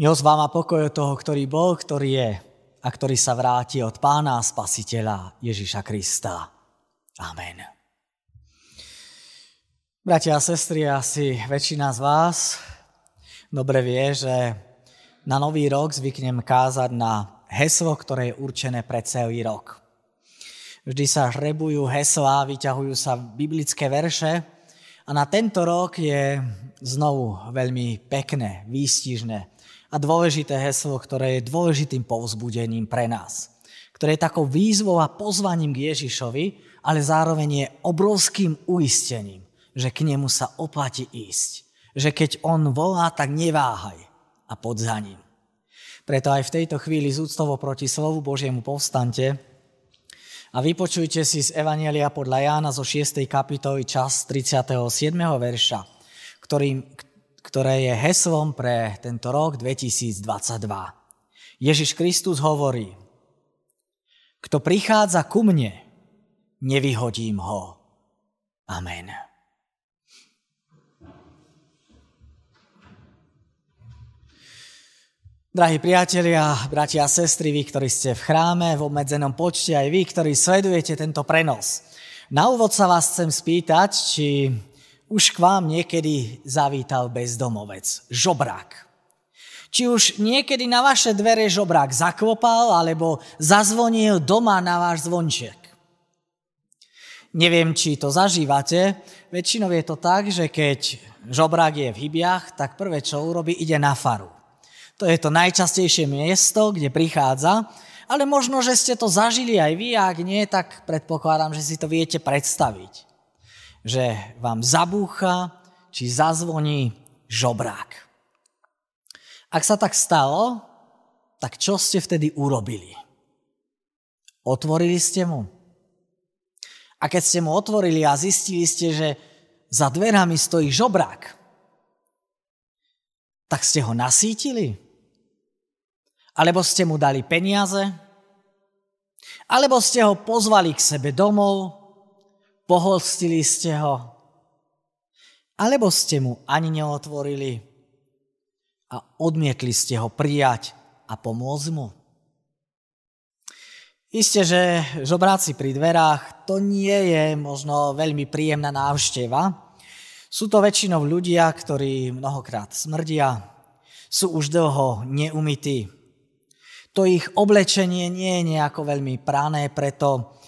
Milosť vám a pokoj od toho, ktorý bol, ktorý je a ktorý sa vráti od pána a spasiteľa Ježiša Krista. Amen. Bratia a sestry, asi väčšina z vás dobre vie, že na nový rok zvyknem kázať na heslo, ktoré je určené pre celý rok. Vždy sa žrebujú heslá, vyťahujú sa biblické verše a na tento rok je znovu veľmi pekné, výstižné a dôležité heslo, ktoré je dôležitým povzbudením pre nás. Ktoré je takou výzvou a pozvaním k Ježišovi, ale zároveň je obrovským uistením, že k nemu sa oplatí ísť. Že keď on volá, tak neváhaj a pod za ním. Preto aj v tejto chvíli zúctovo proti slovu Božiemu povstante a vypočujte si z Evanielia podľa Jána zo 6. kapitoly čas 37. verša, ktorým, ktoré je heslom pre tento rok 2022. Ježiš Kristus hovorí, kto prichádza ku mne, nevyhodím ho. Amen. Drahí priatelia, bratia a sestry, vy, ktorí ste v chráme v obmedzenom počte, aj vy, ktorí sledujete tento prenos. Na úvod sa vás chcem spýtať, či už k vám niekedy zavítal bezdomovec, žobrák. Či už niekedy na vaše dvere žobrák zaklopal alebo zazvonil doma na váš zvonček. Neviem, či to zažívate. Väčšinou je to tak, že keď žobrák je v hybiach, tak prvé, čo urobí, ide na faru. To je to najčastejšie miesto, kde prichádza, ale možno, že ste to zažili aj vy, ak nie, tak predpokladám, že si to viete predstaviť že vám zabúcha či zazvoní žobrák. Ak sa tak stalo, tak čo ste vtedy urobili? Otvorili ste mu? A keď ste mu otvorili a zistili ste, že za dverami stojí žobrák, tak ste ho nasítili? Alebo ste mu dali peniaze? Alebo ste ho pozvali k sebe domov Pohostili ste ho? Alebo ste mu ani neotvorili a odmietli ste ho prijať a pomôcť mu? Isté, že žobráci pri dverách to nie je možno veľmi príjemná návšteva. Sú to väčšinou ľudia, ktorí mnohokrát smrdia, sú už dlho neumytí. To ich oblečenie nie je nejako veľmi prané, preto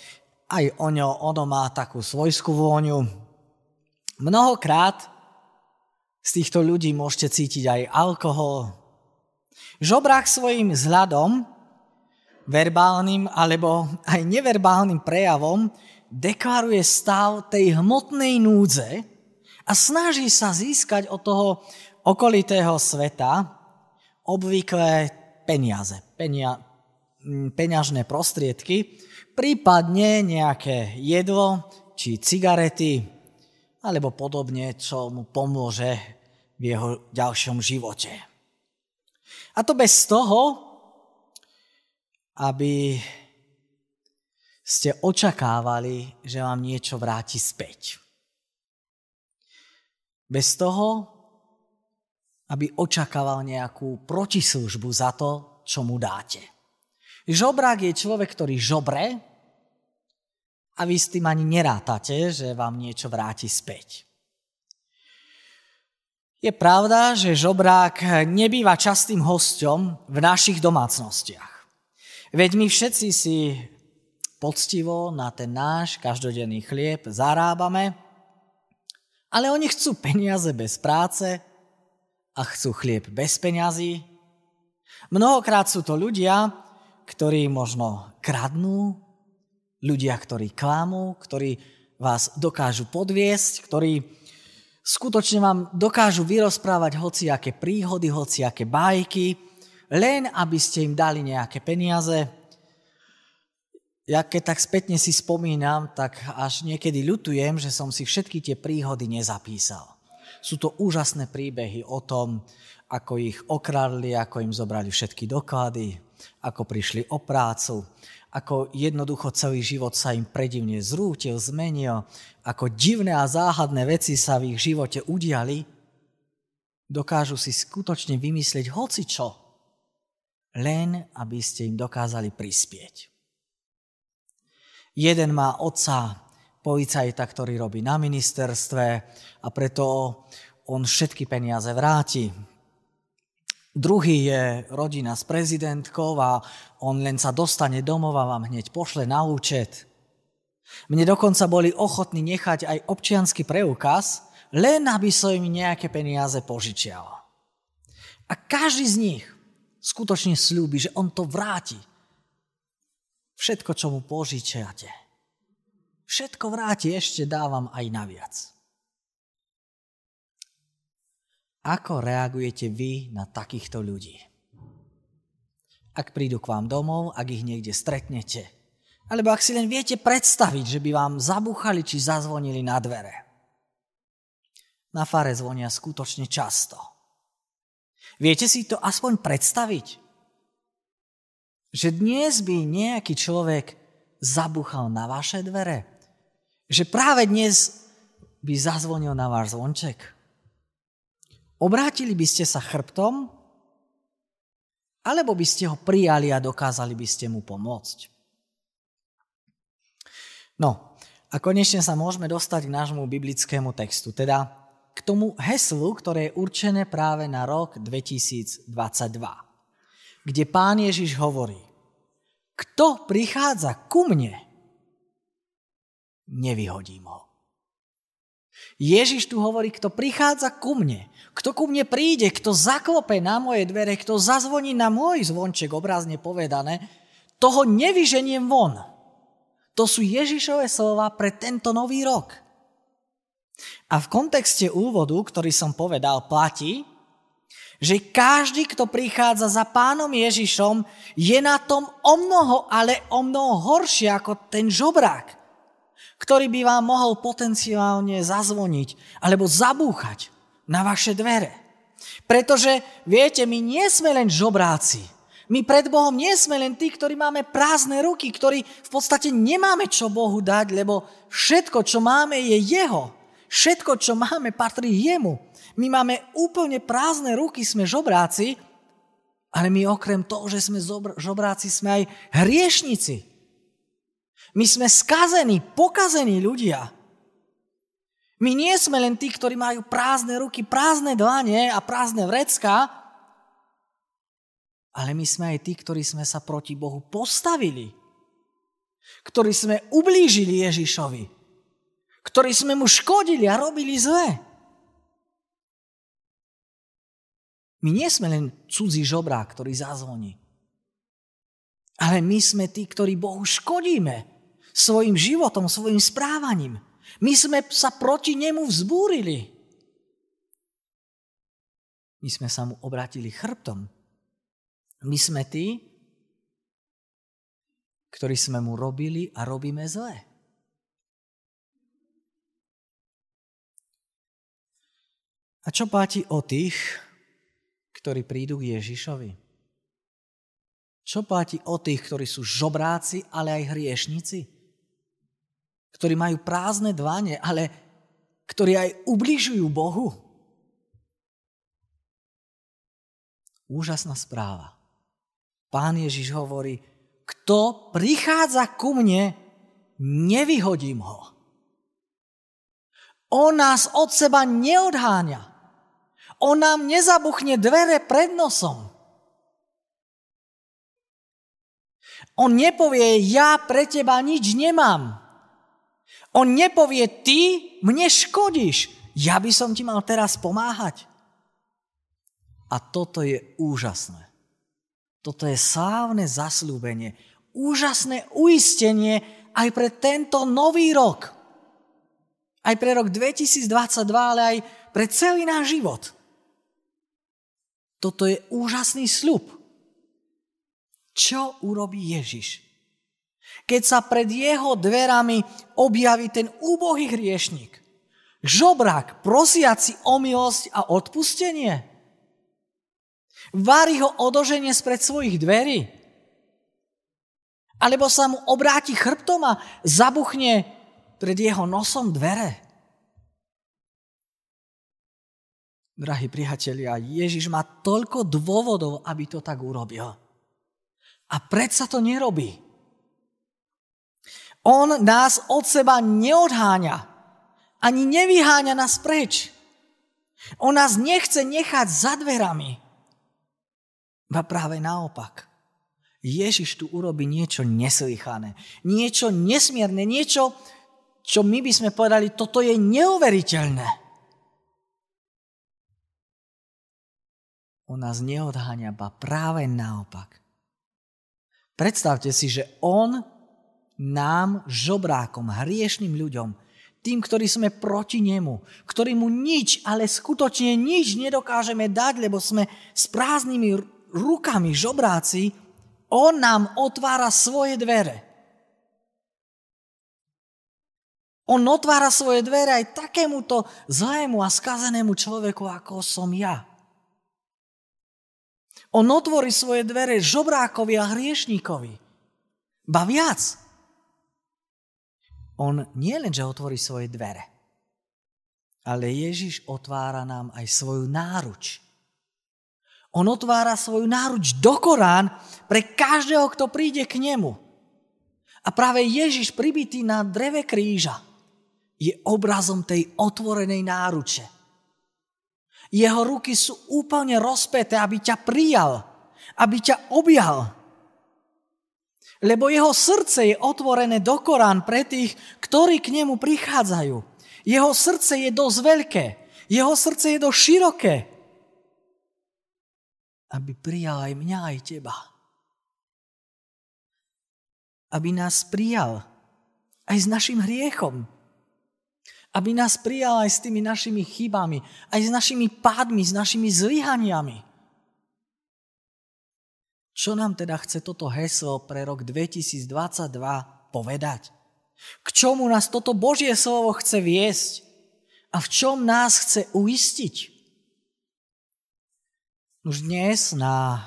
aj oňo, ono má takú svojskú vôňu. Mnohokrát z týchto ľudí môžete cítiť aj alkohol. Žobrák svojim vzhľadom, verbálnym alebo aj neverbálnym prejavom deklaruje stav tej hmotnej núdze a snaží sa získať od toho okolitého sveta obvyklé peniaze, penia, peňažné prostriedky, prípadne nejaké jedlo či cigarety alebo podobne, čo mu pomôže v jeho ďalšom živote. A to bez toho, aby ste očakávali, že vám niečo vráti späť. Bez toho, aby očakával nejakú protislužbu za to, čo mu dáte. Žobrák je človek, ktorý žobre a vy s tým ani nerátate, že vám niečo vráti späť. Je pravda, že žobrák nebýva častým hosťom v našich domácnostiach. Veď my všetci si poctivo na ten náš každodenný chlieb zarábame, ale oni chcú peniaze bez práce a chcú chlieb bez peňazí. Mnohokrát sú to ľudia, ktorí možno kradnú, ľudia, ktorí klamú, ktorí vás dokážu podviesť, ktorí skutočne vám dokážu vyrozprávať hociaké príhody, hociaké bajky, len aby ste im dali nejaké peniaze. Ja keď tak spätne si spomínam, tak až niekedy ľutujem, že som si všetky tie príhody nezapísal. Sú to úžasné príbehy o tom, ako ich okradli, ako im zobrali všetky doklady, ako prišli o prácu, ako jednoducho celý život sa im predivne zrútil, zmenil, ako divné a záhadné veci sa v ich živote udiali, dokážu si skutočne vymyslieť hoci čo, len aby ste im dokázali prispieť. Jeden má otca policajta, ktorý robí na ministerstve a preto on všetky peniaze vráti. Druhý je rodina s prezidentkou a on len sa dostane domov a vám hneď pošle na účet. Mne dokonca boli ochotní nechať aj občiansky preukaz, len aby som im nejaké peniaze požičial. A každý z nich skutočne slúbi, že on to vráti. Všetko, čo mu požičiate. Všetko vráti, ešte dávam aj naviac. Ako reagujete vy na takýchto ľudí? Ak prídu k vám domov, ak ich niekde stretnete, alebo ak si len viete predstaviť, že by vám zabuchali či zazvonili na dvere. Na fare zvonia skutočne často. Viete si to aspoň predstaviť? Že dnes by nejaký človek zabuchal na vaše dvere? Že práve dnes by zazvonil na váš zvonček? Obrátili by ste sa chrbtom? Alebo by ste ho prijali a dokázali by ste mu pomôcť? No a konečne sa môžeme dostať k nášmu biblickému textu, teda k tomu heslu, ktoré je určené práve na rok 2022, kde pán Ježiš hovorí, kto prichádza ku mne, nevyhodím ho. Ježiš tu hovorí, kto prichádza ku mne, kto ku mne príde, kto zaklope na moje dvere, kto zazvoní na môj zvonček, obrazne povedané, toho nevyženiem von. To sú Ježišové slova pre tento nový rok. A v kontexte úvodu, ktorý som povedal, platí, že každý, kto prichádza za pánom Ježišom, je na tom o mnoho, ale o mnoho horšie ako ten žobrák, ktorý by vám mohol potenciálne zazvoniť alebo zabúchať na vaše dvere. Pretože, viete, my nie sme len žobráci. My pred Bohom nie sme len tí, ktorí máme prázdne ruky, ktorí v podstate nemáme čo Bohu dať, lebo všetko, čo máme, je Jeho. Všetko, čo máme, patrí Jemu. My máme úplne prázdne ruky, sme žobráci, ale my okrem toho, že sme žobráci, sme aj hriešnici. My sme skazení, pokazení ľudia. My nie sme len tí, ktorí majú prázdne ruky, prázdne dlane a prázdne vrecka, ale my sme aj tí, ktorí sme sa proti Bohu postavili. Ktorí sme ublížili Ježišovi. Ktorí sme mu škodili a robili zle. My nie sme len cudzí žobrák, ktorý zazvoní. Ale my sme tí, ktorí Bohu škodíme svojim životom, svojim správaním. My sme sa proti nemu vzbúrili. My sme sa mu obratili chrbtom. My sme tí, ktorí sme mu robili a robíme zle. A čo platí o tých, ktorí prídu k Ježišovi? Čo platí o tých, ktorí sú žobráci, ale aj hriešnici? Ktorí majú prázdne dvane, ale ktorí aj ubližujú Bohu? Úžasná správa. Pán Ježiš hovorí, kto prichádza ku mne, nevyhodím ho. On nás od seba neodháňa. On nám nezabuchne dvere pred nosom. On nepovie, ja pre teba nič nemám. On nepovie, ty mne škodíš, ja by som ti mal teraz pomáhať. A toto je úžasné. Toto je slávne zaslúbenie, úžasné uistenie aj pre tento nový rok. Aj pre rok 2022, ale aj pre celý náš život. Toto je úžasný sľub. Čo urobí Ježiš? Keď sa pred jeho dverami objaví ten úbohý hriešnik, žobrák prosiaci o milosť a odpustenie – Vári ho odoženie spred svojich dverí? Alebo sa mu obráti chrbtom a zabuchne pred jeho nosom dvere? Drahí priatelia, Ježiš má toľko dôvodov, aby to tak urobil. A predsa to nerobí. On nás od seba neodháňa. Ani nevyháňa nás preč. On nás nechce nechať za dverami. Ba práve naopak. Ježiš tu urobí niečo neslychané, niečo nesmierne, niečo, čo my by sme povedali, toto je neuveriteľné. On nás neodháňa, ba práve naopak. Predstavte si, že on nám, žobrákom, hriešným ľuďom, tým, ktorí sme proti nemu, ktorí mu nič, ale skutočne nič nedokážeme dať, lebo sme s prázdnymi rukami žobráci, on nám otvára svoje dvere. On otvára svoje dvere aj takémuto zlému a skazenému človeku, ako som ja. On otvorí svoje dvere žobrákovi a hriešníkovi. Ba viac. On nie len, že otvorí svoje dvere, ale Ježiš otvára nám aj svoju náruč. On otvára svoju náruč do Korán pre každého, kto príde k nemu. A práve Ježiš pribitý na dreve kríža je obrazom tej otvorenej náruče. Jeho ruky sú úplne rozpeté, aby ťa prijal, aby ťa objal. Lebo jeho srdce je otvorené do Korán pre tých, ktorí k nemu prichádzajú. Jeho srdce je dosť veľké. Jeho srdce je dosť široké aby prijal aj mňa, aj teba. Aby nás prijal aj s našim hriechom. Aby nás prijal aj s tými našimi chybami, aj s našimi pádmi, s našimi zlyhaniami. Čo nám teda chce toto heslo pre rok 2022 povedať? K čomu nás toto Božie slovo chce viesť? A v čom nás chce uistiť? Už dnes na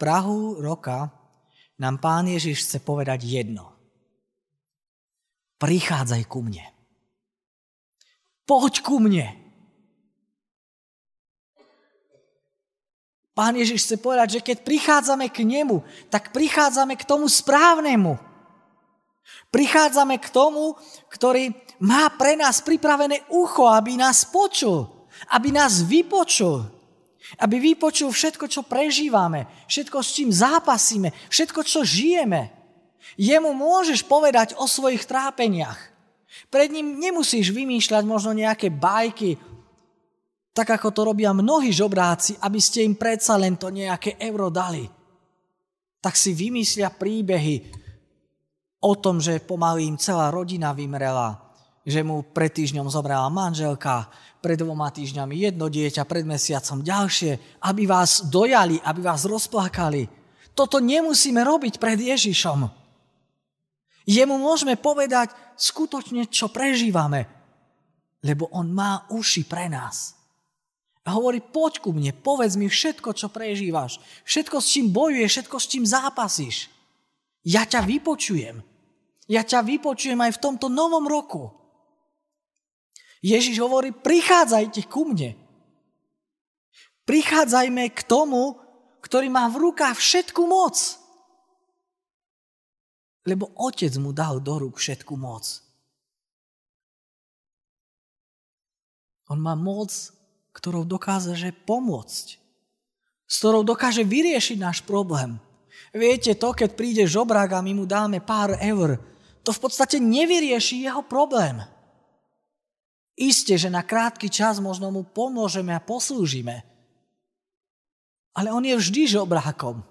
Prahu roka nám Pán Ježiš chce povedať jedno. Prichádzaj ku mne. Poď ku mne. Pán Ježiš chce povedať, že keď prichádzame k nemu, tak prichádzame k tomu správnemu. Prichádzame k tomu, ktorý má pre nás pripravené ucho, aby nás počul, aby nás vypočul aby vypočul všetko, čo prežívame, všetko, s čím zápasíme, všetko, čo žijeme. Jemu môžeš povedať o svojich trápeniach. Pred ním nemusíš vymýšľať možno nejaké bajky, tak ako to robia mnohí žobráci, aby ste im predsa len to nejaké euro dali. Tak si vymyslia príbehy o tom, že pomaly im celá rodina vymrela, že mu pred týždňom zobrala manželka, pred dvoma týždňami jedno dieťa, pred mesiacom ďalšie, aby vás dojali, aby vás rozplakali. Toto nemusíme robiť pred Ježišom. Jemu môžeme povedať skutočne, čo prežívame, lebo on má uši pre nás. A hovorí, poď ku mne, povedz mi všetko, čo prežívaš, všetko, s čím bojuješ, všetko, s čím zápasíš. Ja ťa vypočujem. Ja ťa vypočujem aj v tomto novom roku. Ježiš hovorí, prichádzajte ku mne. Prichádzajme k tomu, ktorý má v rukách všetku moc. Lebo otec mu dal do rúk všetku moc. On má moc, ktorou dokáže pomôcť. S ktorou dokáže vyriešiť náš problém. Viete to, keď príde žobrák a my mu dáme pár eur, to v podstate nevyrieši jeho problém. Isté, že na krátky čas možno mu pomôžeme a poslúžime. Ale on je vždy žobrákom.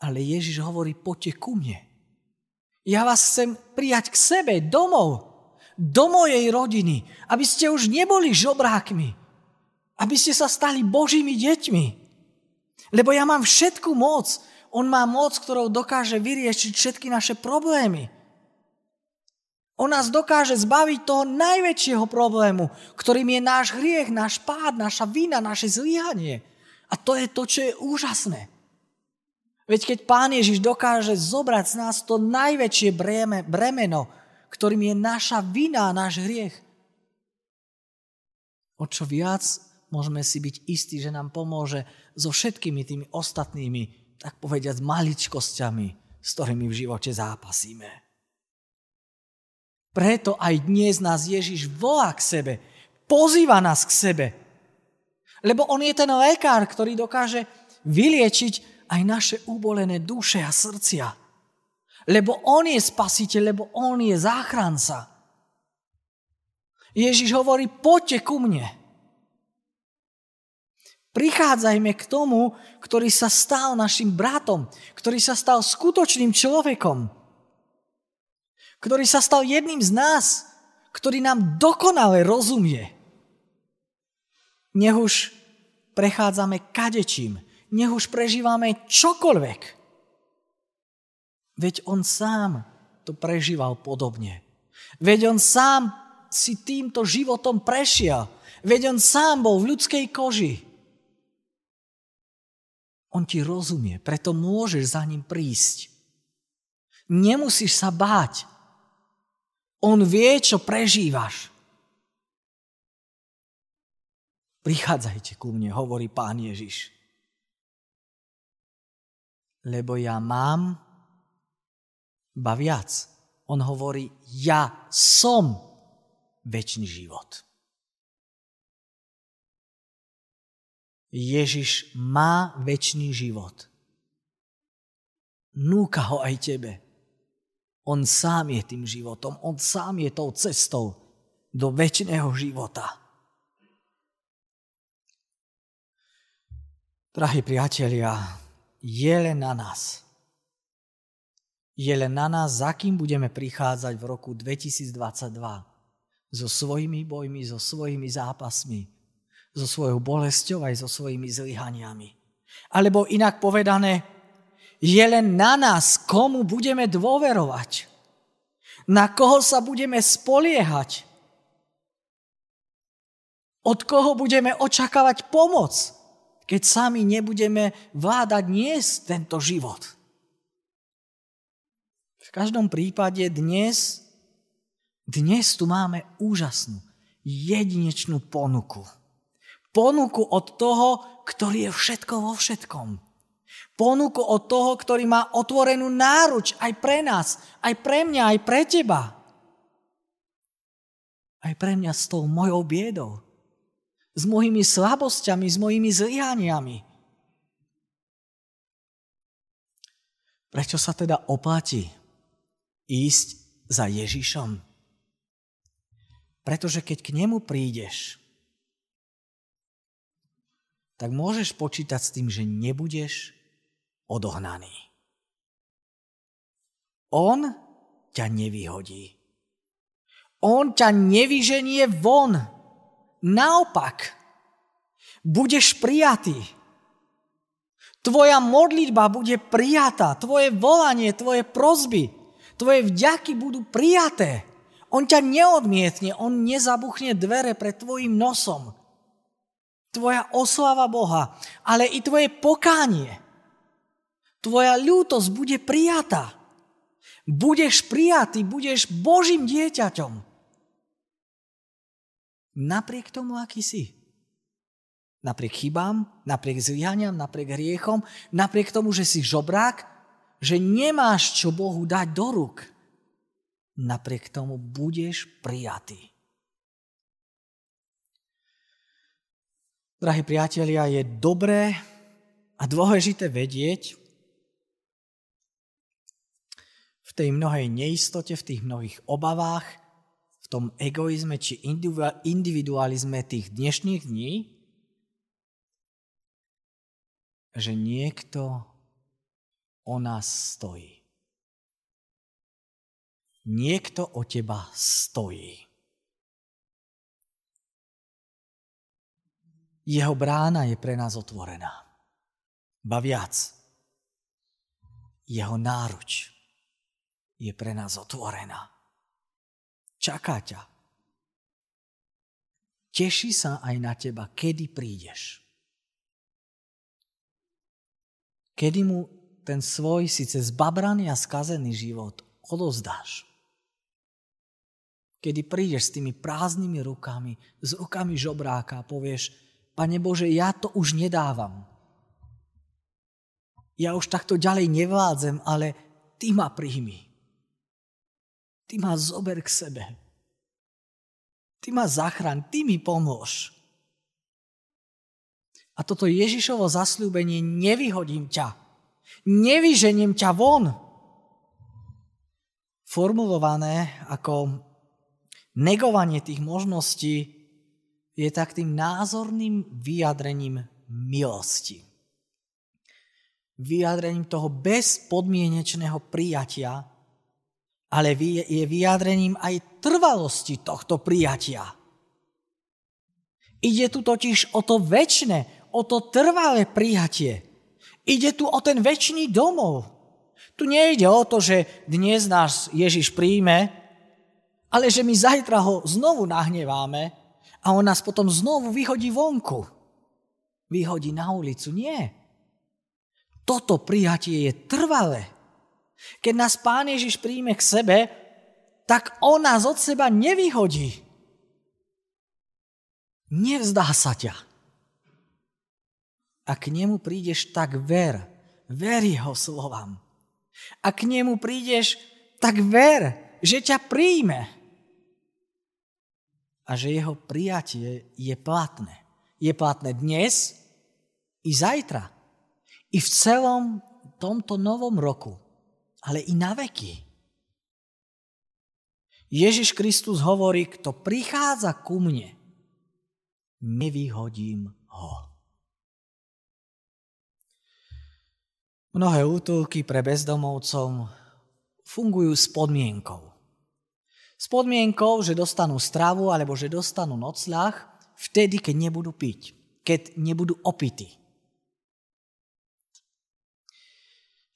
Ale Ježiš hovorí, poďte ku mne. Ja vás chcem prijať k sebe, domov, do mojej rodiny, aby ste už neboli žobrákmi, aby ste sa stali Božími deťmi. Lebo ja mám všetku moc. On má moc, ktorou dokáže vyriešiť všetky naše problémy. On nás dokáže zbaviť toho najväčšieho problému, ktorým je náš hriech, náš pád, naša vina, naše zlyhanie. A to je to, čo je úžasné. Veď keď Pán Ježiš dokáže zobrať z nás to najväčšie breme, bremeno, ktorým je naša vina náš hriech, o čo viac môžeme si byť istí, že nám pomôže so všetkými tými ostatnými, tak povediať, maličkosťami, s ktorými v živote zápasíme. Preto aj dnes nás Ježiš volá k sebe, pozýva nás k sebe. Lebo on je ten lekár, ktorý dokáže vyliečiť aj naše ubolené duše a srdcia. Lebo on je spasiteľ, lebo on je záchranca. Ježiš hovorí, poďte ku mne. Prichádzajme k tomu, ktorý sa stal našim bratom, ktorý sa stal skutočným človekom, ktorý sa stal jedným z nás, ktorý nám dokonale rozumie. Nech už prechádzame kadečím, nech už prežívame čokoľvek. Veď on sám to prežíval podobne. Veď on sám si týmto životom prešiel. Veď on sám bol v ľudskej koži. On ti rozumie, preto môžeš za ním prísť. Nemusíš sa báť. On vie, čo prežívaš. Prichádzajte ku mne, hovorí pán Ježiš. Lebo ja mám, ba viac. On hovorí, ja som väčší život. Ježiš má väčší život. Núka ho aj tebe. On sám je tým životom, on sám je tou cestou do väčšného života. Drahí priatelia, je len na nás. Je len na nás, za kým budeme prichádzať v roku 2022 so svojimi bojmi, so svojimi zápasmi, so svojou bolesťou aj so svojimi zlyhaniami. Alebo inak povedané, je len na nás, komu budeme dôverovať. Na koho sa budeme spoliehať. Od koho budeme očakávať pomoc, keď sami nebudeme vládať niesť tento život. V každom prípade dnes dnes tu máme úžasnú, jedinečnú ponuku. Ponuku od toho, ktorý je všetko vo všetkom. Ponuku od toho, ktorý má otvorenú náruč aj pre nás, aj pre mňa, aj pre teba. Aj pre mňa s tou mojou biedou. S mojimi slabosťami, s mojimi zlyhaniami. Prečo sa teda oplatí ísť za Ježišom? Pretože keď k nemu prídeš, tak môžeš počítať s tým, že nebudeš odohnaný. On ťa nevyhodí. On ťa nevyženie von. Naopak, budeš prijatý. Tvoja modlitba bude prijatá. Tvoje volanie, tvoje prozby, tvoje vďaky budú prijaté. On ťa neodmietne, on nezabuchne dvere pred tvojim nosom. Tvoja oslava Boha, ale i tvoje pokánie. Tvoja ľútosť bude prijatá. Budeš prijatý, budeš Božím dieťaťom. Napriek tomu, aký si. Napriek chybám, napriek zlyhaniam, napriek hriechom, napriek tomu, že si žobrák, že nemáš čo Bohu dať do rúk napriek tomu budeš prijatý. Drahí priatelia, je dobré a dôležité vedieť v tej mnohej neistote, v tých mnohých obavách, v tom egoizme či individualizme tých dnešných dní, že niekto o nás stojí. Niekto o teba stojí. Jeho brána je pre nás otvorená. Ba viac, jeho náruč je pre nás otvorená. Čaká ťa. Teší sa aj na teba, kedy prídeš. Kedy mu ten svoj síce zbabraný a skazený život odozdáš kedy prídeš s tými prázdnymi rukami, s rukami žobráka a povieš, Pane Bože, ja to už nedávam. Ja už takto ďalej nevládzem, ale Ty ma príjmi. Ty ma zober k sebe. Ty ma zachraň, Ty mi pomôž. A toto Ježišovo zasľúbenie nevyhodím ťa. Nevyženiem ťa von. Formulované ako negovanie tých možností je tak tým názorným vyjadrením milosti. Vyjadrením toho bezpodmienečného prijatia, ale je vyjadrením aj trvalosti tohto prijatia. Ide tu totiž o to väčšie, o to trvalé prijatie. Ide tu o ten väčší domov. Tu nejde o to, že dnes nás Ježiš príjme, ale že my zajtra ho znovu nahneváme a on nás potom znovu vyhodí vonku. Vyhodí na ulicu. Nie. Toto prijatie je trvalé. Keď nás Pán Ježiš príjme k sebe, tak on nás od seba nevyhodí. Nevzdá sa ťa. A k nemu prídeš, tak ver. Ver jeho slovám. A k nemu prídeš, tak ver, že ťa príjme a že jeho prijatie je platné. Je platné dnes i zajtra. I v celom tomto novom roku. Ale i na veky. Ježiš Kristus hovorí, kto prichádza ku mne, nevyhodím ho. Mnohé útulky pre bezdomovcov fungujú s podmienkou. S podmienkou, že dostanú stravu alebo že dostanú nocľah vtedy, keď nebudú piť, keď nebudú opity.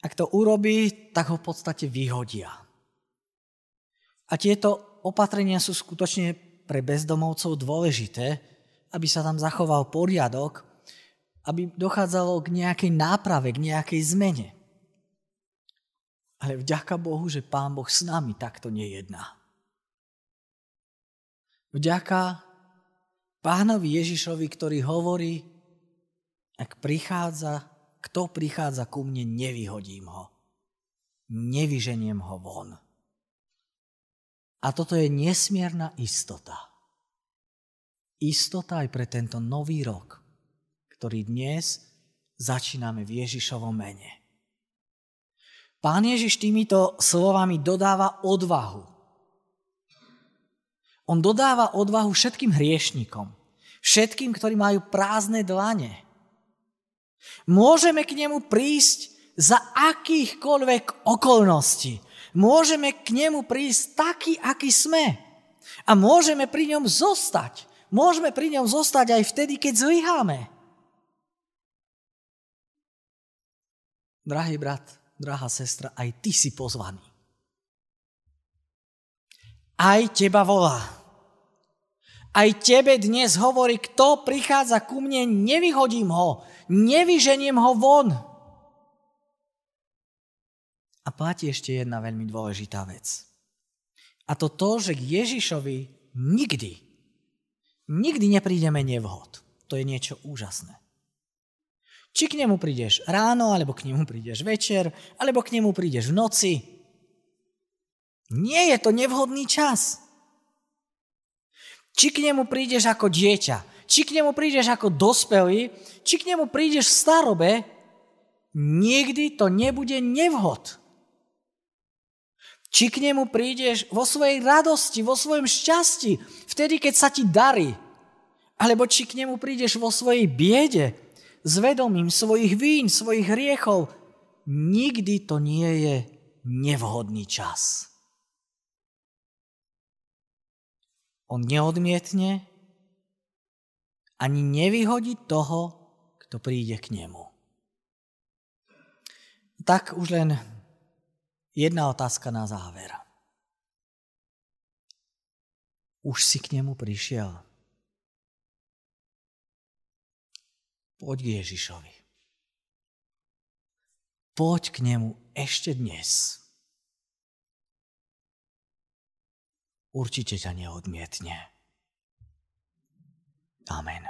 Ak to urobí, tak ho v podstate vyhodia. A tieto opatrenia sú skutočne pre bezdomovcov dôležité, aby sa tam zachoval poriadok, aby dochádzalo k nejakej náprave, k nejakej zmene. Ale vďaka Bohu, že Pán Boh s nami takto nejedná. Vďaka pánovi Ježišovi, ktorý hovorí, ak prichádza, kto prichádza ku mne, nevyhodím ho. Nevyženiem ho von. A toto je nesmierna istota. Istota aj pre tento nový rok, ktorý dnes začíname v Ježišovom mene. Pán Ježiš týmito slovami dodáva odvahu on dodáva odvahu všetkým hriešnikom, všetkým, ktorí majú prázdne dlane. Môžeme k nemu prísť za akýchkoľvek okolností. Môžeme k nemu prísť taký, aký sme. A môžeme pri ňom zostať. Môžeme pri ňom zostať aj vtedy, keď zlyháme. Drahý brat, drahá sestra, aj ty si pozvaný aj teba volá. Aj tebe dnes hovorí, kto prichádza ku mne, nevyhodím ho, nevyženiem ho von. A platí ešte jedna veľmi dôležitá vec. A to to, že k Ježišovi nikdy, nikdy neprídeme nevhod. To je niečo úžasné. Či k nemu prídeš ráno, alebo k nemu prídeš večer, alebo k nemu prídeš v noci, nie je to nevhodný čas. Či k nemu prídeš ako dieťa, či k nemu prídeš ako dospelý, či k nemu prídeš v starobe, nikdy to nebude nevhod. Či k nemu prídeš vo svojej radosti, vo svojom šťastí, vtedy, keď sa ti darí. Alebo či k nemu prídeš vo svojej biede, s vedomím svojich vín, svojich hriechov, nikdy to nie je nevhodný čas. On neodmietne ani nevyhodí toho, kto príde k nemu. Tak už len jedna otázka na záver. Už si k nemu prišiel. Poď k Ježišovi. Poď k nemu ešte dnes. určite ťa neodmietne. Amen.